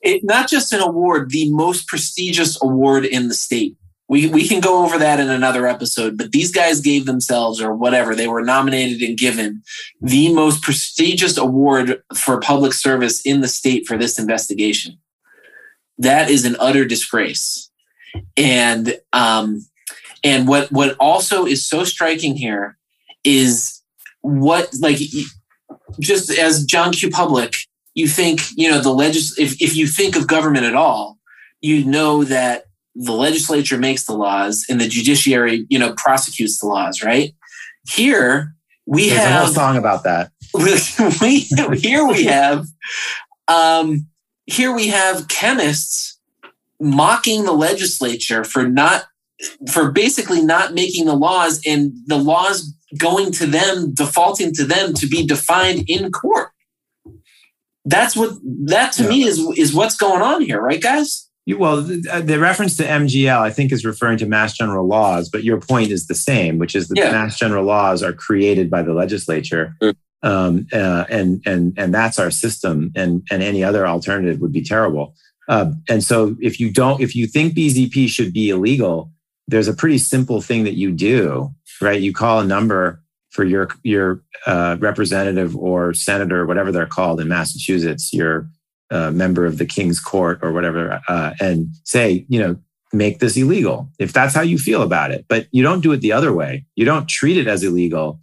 it, not just an award the most prestigious award in the state we, we can go over that in another episode but these guys gave themselves or whatever they were nominated and given the most prestigious award for public service in the state for this investigation. That is an utter disgrace. And um and what what also is so striking here is what like just as john q. Public you think you know the legis if, if you think of government at all you know that the legislature makes the laws and the judiciary you know prosecutes the laws right here we There's a whole song about that. we here we have um here we have chemists mocking the legislature for not for basically not making the laws and the laws going to them defaulting to them to be defined in court that's what that to Yeah. me is is what's going on here right guys well, the, uh, the reference to MGL, I think, is referring to Mass General laws, but your point is the same, which is that Yeah. Mass General laws are created by the legislature, Mm. um, uh, and and and that's our system, and and any other alternative would be terrible. Uh, and so, if you don't, if you think BZP should be illegal, there's a pretty simple thing that you do, right? You call a number for your your uh, representative or senator, whatever they're called in Massachusetts, your uh, member of the King's Court or whatever, uh, and say, you know, make this illegal if that's how you feel about it. But you don't do it the other way. You don't treat it as illegal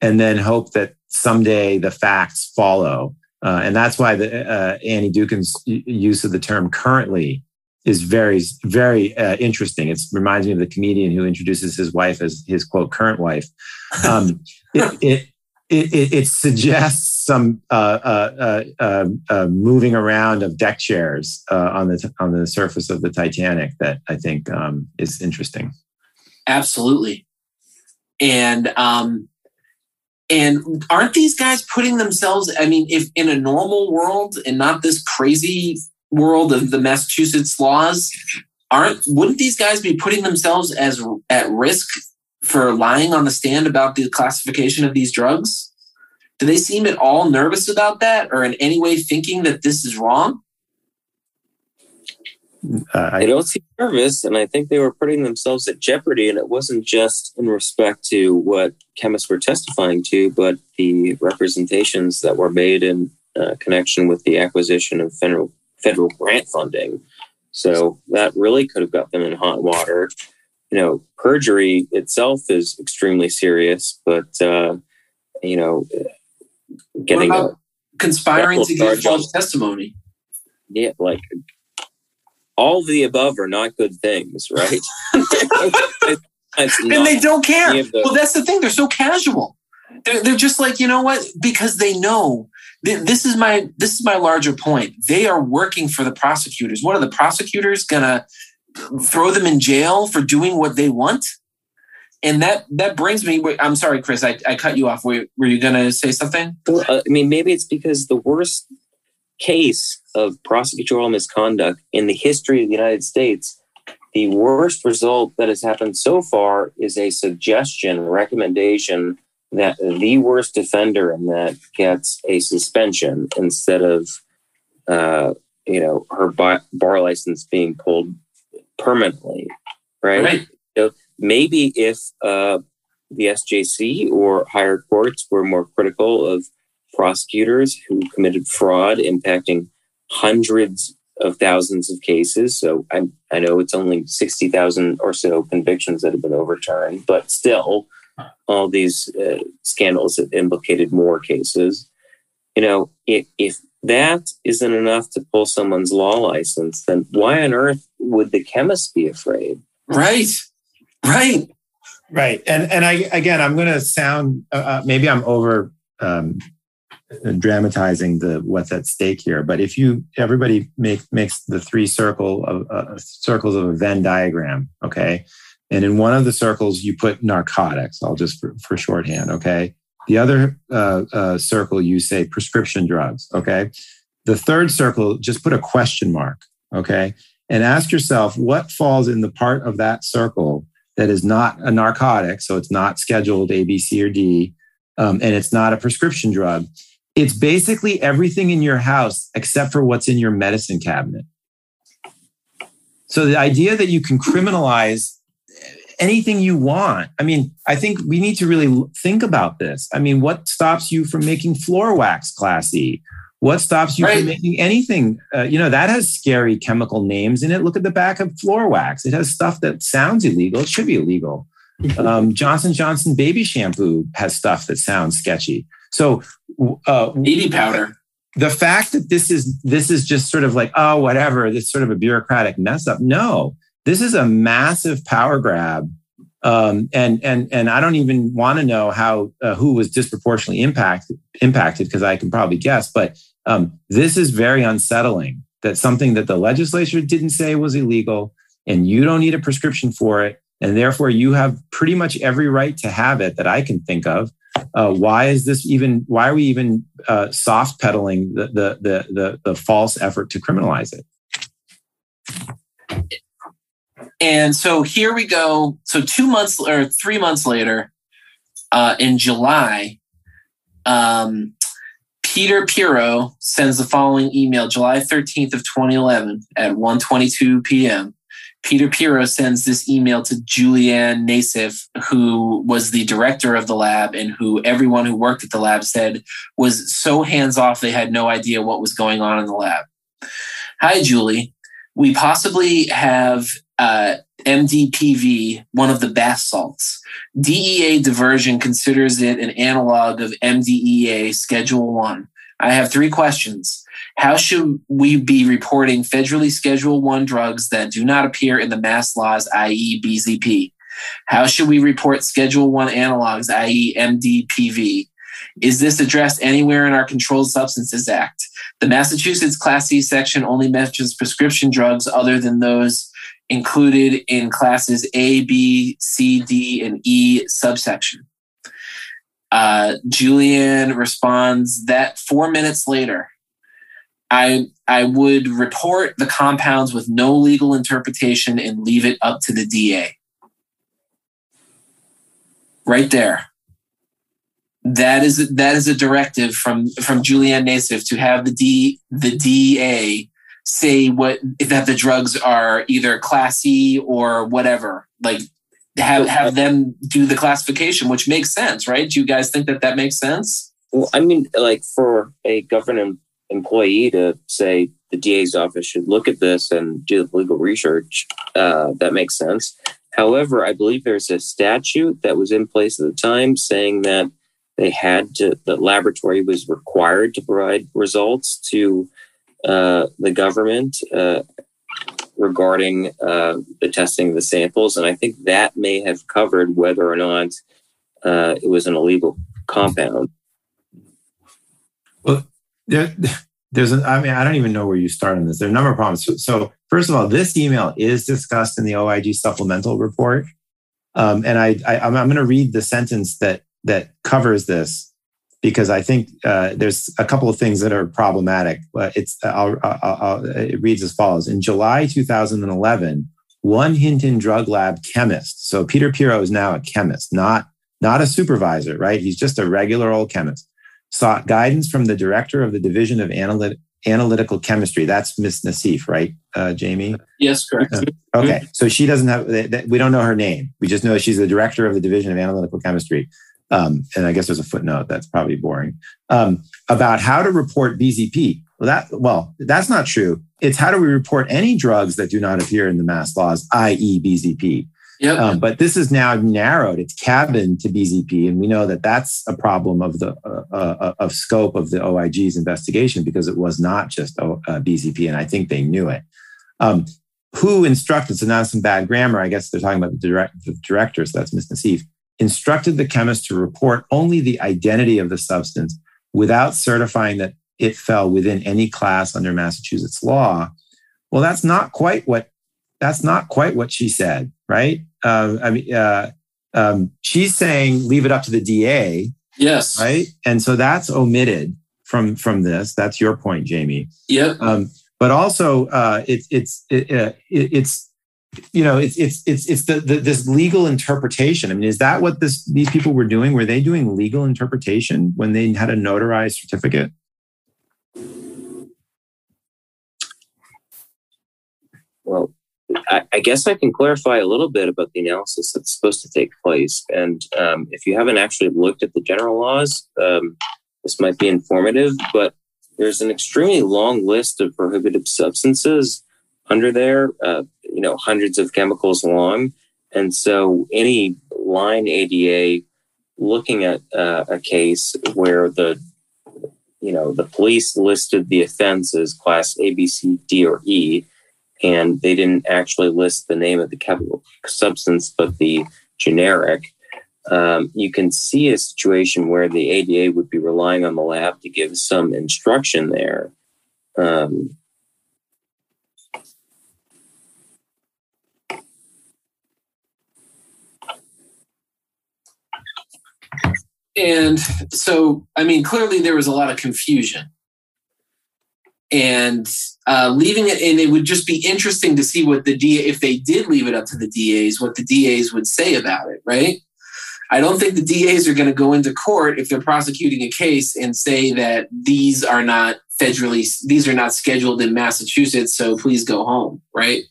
and then hope that someday the facts follow. Uh, and that's why the, uh, Annie Dookhan's use of the term currently is very, very uh, interesting. It reminds me of the comedian who introduces his wife as his quote current wife. Um, it, it, it, it, it suggests some uh, uh, uh, uh, uh, moving around of deck chairs uh, on the on the surface of the Titanic that I think um, is interesting. Absolutely. And um and aren't these guys putting themselves I mean if in a normal world and not this crazy world of the Massachusetts laws aren't wouldn't these guys be putting themselves as at risk for lying on the stand about the classification of these drugs? Do they seem at all nervous about that or in any way thinking that this is wrong? Uh, I I, don't seem nervous, and I think they were putting themselves at jeopardy. And it wasn't just in respect to what chemists were testifying to, but the representations that were made in uh, connection with the acquisition of federal federal grant funding. So that really could have got them in hot water. You know, perjury itself is extremely serious, but uh, you know, getting a conspiring to give false testimony? yeah, like all the above are not good things, right? And they don't care. the- Well, that's the thing. They're so casual. They're, they're just like, you know what? Because they know this is my this is my larger point. They are working for the prosecutors. What are the prosecutors gonna throw them in jail for doing what they want? And that that brings me. I'm sorry, Chris. I, I cut you off. Were, were you gonna say something? Uh, I mean, maybe it's because the worst case of prosecutorial misconduct in the history of the United States, the worst result that has happened so far is a suggestion, recommendation that the worst offender in that gets a suspension instead of, uh, you know, her bar license being pulled permanently, right? right. So maybe if uh, the SJC or higher courts were more critical of prosecutors who committed fraud impacting hundreds of thousands of cases. So I, I know it's only 60,000 or so convictions that have been overturned, but still, all these uh, scandals have implicated more cases. You know, if, if that isn't enough to pull someone's law license, then why on earth would the chemist be afraid? Right, right, right. And and I again, I'm going to sound uh, uh, maybe I'm over um, dramatizing the what's at stake here. But if you everybody make, makes the three circle of uh, circles of a Venn diagram, okay, and in one of the circles you put narcotics. I'll just for, for shorthand, okay. The other uh, uh, circle you say prescription drugs, okay. The third circle just put a question mark, okay, and ask yourself what falls in the part of that circle that is not a narcotic, so it's not scheduled A, B, C, or D. Um, and it's not a prescription drug it's basically everything in your house except for what's in your medicine cabinet. So the idea that you can criminalize anything you want. I mean, I think we need to really think about this. I mean, what stops you from making floor wax classy? What stops you right. from making anything? Uh, you know, that has scary chemical names in it. Look at the back of floor wax. It has stuff that sounds illegal. It should be illegal. Um, Johnson Johnson baby shampoo has stuff that sounds sketchy. So, uh, baby powder. The fact that this is this is just sort of like oh whatever this sort of a bureaucratic mess up. No, this is a massive power grab, um, and and and I don't even want to know how uh, who was disproportionately impacted impacted because I can probably guess. But um, this is very unsettling. That something that the legislature didn't say was illegal, and you don't need a prescription for it, and therefore you have pretty much every right to have it that I can think of uh, why is this even why are we even uh, soft pedaling the, the, the the the false effort to criminalize it and so here we go so two months or three months later uh, in july um, peter Piro sends the following email july 13th of 2011 at 1.22 p.m Peter Piro sends this email to Julianne Nassif, who was the director of the lab and who everyone who worked at the lab said was so hands off they had no idea what was going on in the lab. Hi, Julie. We possibly have uh, MDPV, one of the bath salts. DEA diversion considers it an analog of MDEA Schedule 1. I have three questions. How should we be reporting federally Schedule 1 drugs that do not appear in the mass laws, i.e., BZP? How should we report Schedule 1 analogs, i.e., MDPV? Is this addressed anywhere in our Controlled Substances Act? The Massachusetts Class C section only mentions prescription drugs other than those included in classes A, B, C, D, and E subsection. Uh, Julian responds that four minutes later, I I would report the compounds with no legal interpretation and leave it up to the DA. Right there. That is that is a directive from from Julianne Nassif to have the D the DA say what that the drugs are either classy or whatever. Like have have them do the classification, which makes sense, right? Do you guys think that that makes sense? Well, I mean, like for a government employee to say the DA's office should look at this and do the legal research. Uh, that makes sense. However, I believe there's a statute that was in place at the time saying that they had to, the laboratory was required to provide results to uh, the government uh, regarding uh, the testing of the samples. And I think that may have covered whether or not uh, it was an illegal compound. Well, there, there's an, I mean, I don't even know where you start on this. There are a number of problems. So, so first of all, this email is discussed in the OIG supplemental report. Um, and I, I, I'm, I'm going to read the sentence that, that covers this because I think uh, there's a couple of things that are problematic. But it's I'll, I'll, I'll, it reads as follows: In July 2011, one Hinton Drug Lab chemist. So Peter Piro is now a chemist, not not a supervisor, right? He's just a regular old chemist. Sought guidance from the director of the Division of Analyt- Analytical Chemistry. That's Miss Nassif, right, uh, Jamie? Yes, correct. Uh, okay, so she doesn't have. We don't know her name. We just know she's the director of the Division of Analytical Chemistry um, and I guess there's a footnote that's probably boring um, about how to report BZP. Well, that well, that's not true. It's how do we report any drugs that do not appear in the mass laws, i.e., BZP. Yep. Um, but this is now narrowed. It's cabined to BZP, and we know that that's a problem of the uh, uh, of scope of the OIG's investigation because it was not just uh, BZP, and I think they knew it. Um, who instructed? So now some bad grammar. I guess they're talking about the, direct, the director. So that's Ms. Nassif instructed the chemist to report only the identity of the substance without certifying that it fell within any class under Massachusetts law. Well, that's not quite what that's not quite what she said, right? Uh, I mean, uh, um, she's saying leave it up to the DA. Yes. Right. And so that's omitted from from this. That's your point, Jamie. Yeah. Um, but also, uh, it, it's it, uh, it, it's you know it's it's it's it's the, the, this legal interpretation. I mean is that what this these people were doing? Were they doing legal interpretation when they had a notarized certificate? Well I, I guess i can clarify a little bit about the analysis that's supposed to take place. And um, if you haven't actually looked at the general laws um, this might be informative but there's an extremely long list of prohibited substances under there, uh, you know, hundreds of chemicals long. And so any line ADA looking at uh, a case where the, you know, the police listed the offense as class A, B, C, D, or E, and they didn't actually list the name of the chemical substance, but the generic. Um, you can see a situation where the ADA would be relying on the lab to give some instruction there. Um, And so, I mean, clearly there was a lot of confusion. And uh, leaving it, and it would just be interesting to see what the DA, if they did leave it up to the DAs, what the DAs would say about it, right? I don't think the DAs are going to go into court if they're prosecuting a case and say that these are not federally, these are not scheduled in Massachusetts, so please go home, right?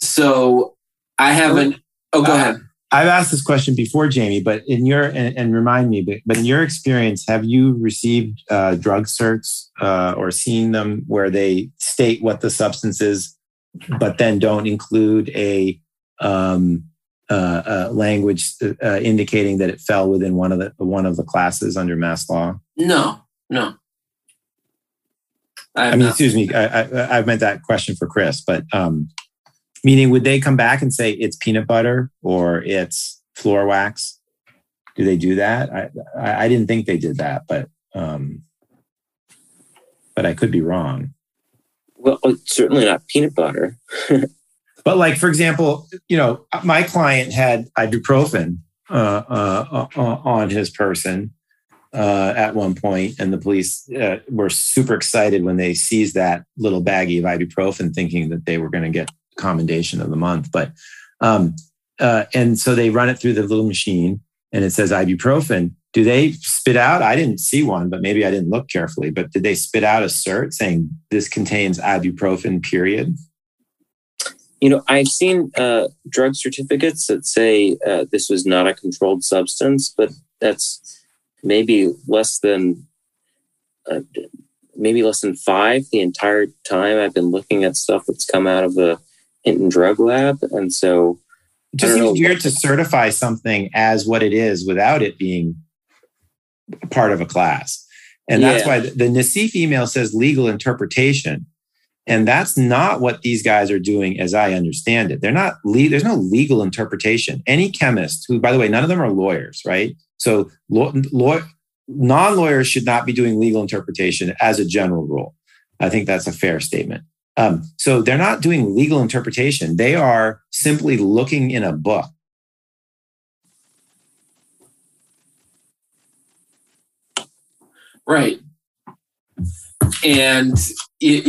So I haven't. Oh, go ahead. I've asked this question before, Jamie, but in your and, and remind me, but, but, in your experience, have you received uh, drug certs uh, or seen them where they state what the substance is, but then don't include a um, uh, uh language uh, indicating that it fell within one of the one of the classes under mass law? No, no. I, I mean, not. excuse me. I, I, I meant that question for Chris, but um, Meaning, would they come back and say it's peanut butter or it's floor wax? Do they do that? I I didn't think they did that, but um, but I could be wrong. Well, certainly not peanut butter. but like for example, you know, my client had ibuprofen uh, uh, uh, on his person uh, at one point, and the police uh, were super excited when they seized that little baggie of ibuprofen, thinking that they were going to get commendation of the month. But um, uh, and so they run it through the little machine, and it says ibuprofen. Do they spit out? I didn't see one, but maybe I didn't look carefully. But did they spit out a cert saying this contains ibuprofen? Period. You know, I've seen uh, drug certificates that say uh, this was not a controlled substance, but that's maybe less than uh, maybe less than five the entire time I've been looking at stuff that's come out of the Hinton Drug Lab, and so it just seems weird to certify something as what it is without it being part of a class. And yeah. that's why the, the Nassif email says legal interpretation. And that's not what these guys are doing, as I understand it. They're not, le- there's no legal interpretation. Any chemist who, by the way, none of them are lawyers, right? So law, law, non lawyers should not be doing legal interpretation as a general rule. I think that's a fair statement. Um, so they're not doing legal interpretation. They are simply looking in a book. Right. And it,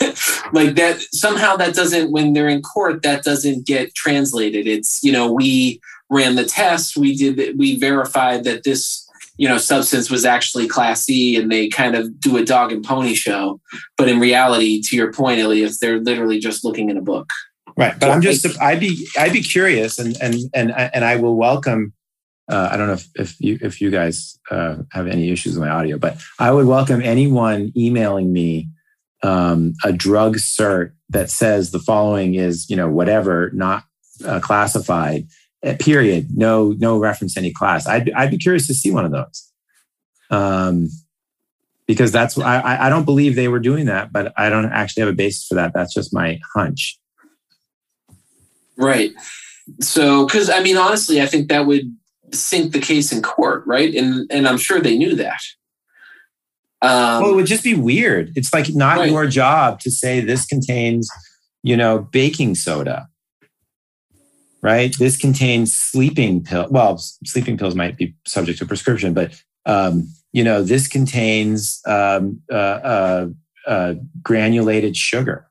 like that somehow that doesn't when they're in court that doesn't get translated. It's you know we ran the test, we did we verified that this you know substance was actually class C and they kind of do a dog and pony show. But in reality to your point Elias they're literally just looking in a book. Right. But I'm just I'd be I'd be curious and and and and I will welcome uh, I don't know if, if you if you guys uh, have any issues with my audio but I would welcome anyone emailing me um, a drug cert that says the following is you know whatever not uh, classified period. No, no reference to any class. I'd, I'd be curious to see one of those. Um, because that's I, I don't believe they were doing that, but I don't actually have a basis for that. That's just my hunch. Right. So, because I mean, honestly, I think that would sink the case in court, right? And and I'm sure they knew that. Um, well, it would just be weird. It's like not right. your job to say this contains, you know, baking soda right? This contains sleeping pill. Well, sleeping pills might be subject to prescription, but um, you know, this contains um, uh, uh, uh, granulated sugar.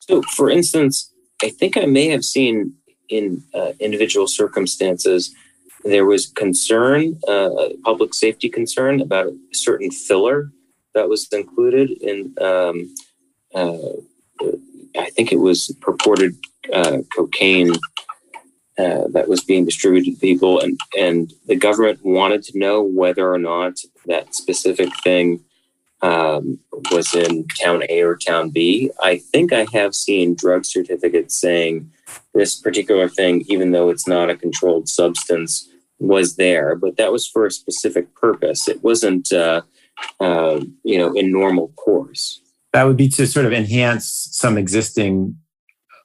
So, for instance, I think I may have seen in uh, individual circumstances there was concern, uh, public safety concern about a certain filler that was included in. Um, uh, I think it was purported cocaine uh, that was being distributed to people, and and the government wanted to know whether or not that specific thing um, was in town A or town B. I think I have seen drug certificates saying this particular thing, even though it's not a controlled substance, was there, but that was for a specific purpose. It wasn't, uh, uh, you know, in normal course. That would be to sort of enhance some existing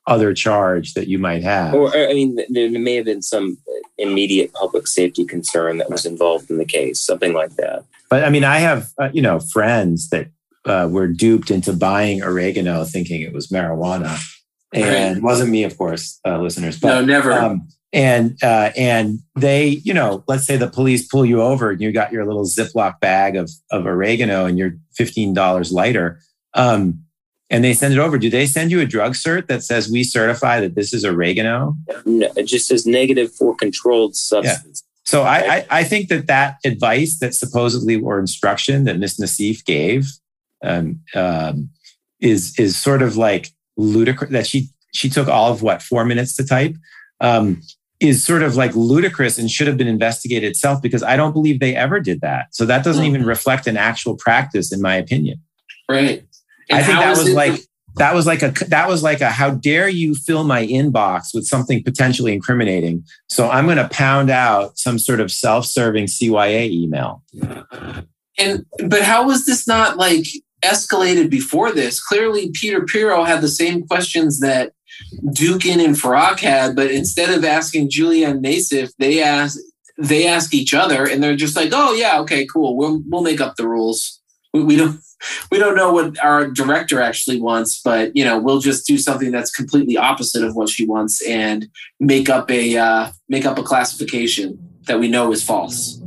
other charge that you might have. Or, I mean, there may have been some immediate public safety concern that was involved in the case, something like that. But I mean, I have, uh, you know, friends that uh, were duped into buying oregano thinking it was marijuana. And right. wasn't me, of course, uh, listeners. But, no, never. Um, and uh, and they, you know, let's say the police pull you over and you got your little Ziploc bag of of oregano and you're fifteen dollars lighter. Um, and they send it over. Do they send you a drug cert that says we certify that this is oregano? No, it just says negative for controlled substance. Yeah. So I, I, I, think that that advice that supposedly or instruction that Miss Nassif gave um, um, is is sort of like ludicrous. That she she took all of what four minutes to type. Um, is sort of like ludicrous and should have been investigated itself because I don't believe they ever did that. So that doesn't mm-hmm. even reflect an actual practice, in my opinion. Right. And I think that was like the- that was like a that was like a how dare you fill my inbox with something potentially incriminating? So i'm going to pound out some sort of self-serving cya email. And but how was this not like escalated before this? Clearly peter piro had the same questions that dookhan and Farak had but instead of asking julianne nassif they asked they ask each other and they're just like oh yeah okay cool. We'll, we'll make up the rules. We, we don't we don't know what our director actually wants, but you know, we'll just do something that's completely opposite of what she wants and make up a uh, make up a classification that we know is false.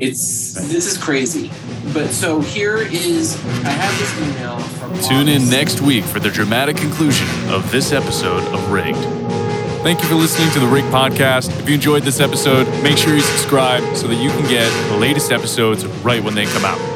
It's this is crazy. But so here is I have this email from Tune in next week for the dramatic conclusion of this episode of Rigged. Thank you for listening to the Rig Podcast. If you enjoyed this episode, make sure you subscribe so that you can get the latest episodes right when they come out.